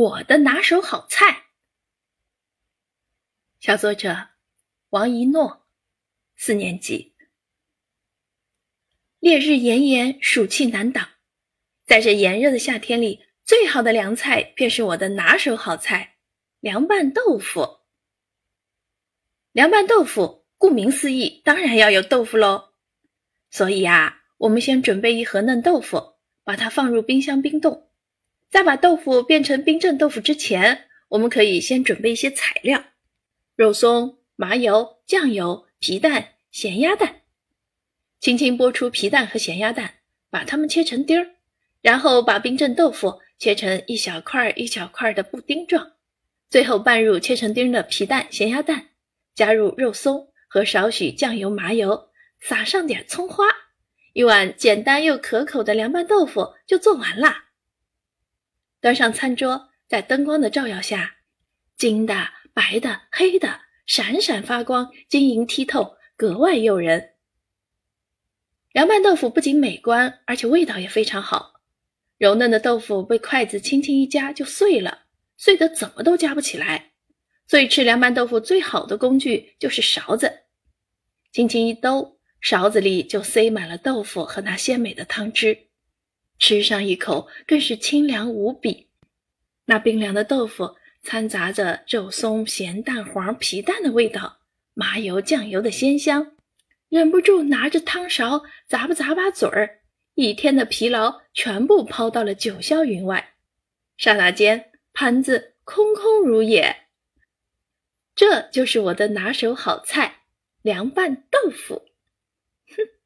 我的拿手好菜。小作者王一诺，四年级。烈日炎炎，暑气难挡，在这炎热的夏天里，最好的凉菜便是我的拿手好菜——凉拌豆腐。凉拌豆腐，顾名思义，当然要有豆腐喽。所以啊，我们先准备一盒嫩豆腐，把它放入冰箱冰冻。在把豆腐变成冰镇豆腐之前，我们可以先准备一些材料：肉松、麻油、酱油、皮蛋、咸鸭蛋。轻轻剥出皮蛋和咸鸭蛋，把它们切成丁儿，然后把冰镇豆腐切成一小块一小块的布丁状，最后拌入切成丁的皮蛋、咸鸭蛋，加入肉松和少许酱油、麻油，撒上点葱花，一碗简单又可口的凉拌豆腐就做完啦。端上餐桌，在灯光的照耀下，金的、白的、黑的，闪闪发光，晶莹剔透，格外诱人。凉拌豆腐不仅美观，而且味道也非常好。柔嫩的豆腐被筷子轻轻一夹就碎了，碎得怎么都夹不起来。所以吃凉拌豆腐最好的工具就是勺子，轻轻一兜，勺子里就塞满了豆腐和那鲜美的汤汁。吃上一口，更是清凉无比。那冰凉的豆腐掺杂着肉松、咸蛋黄、皮蛋的味道，麻油、酱油的鲜香，忍不住拿着汤勺咂吧咂吧嘴儿。一天的疲劳全部抛到了九霄云外，刹那间盘子空空如也。这就是我的拿手好菜——凉拌豆腐。哼。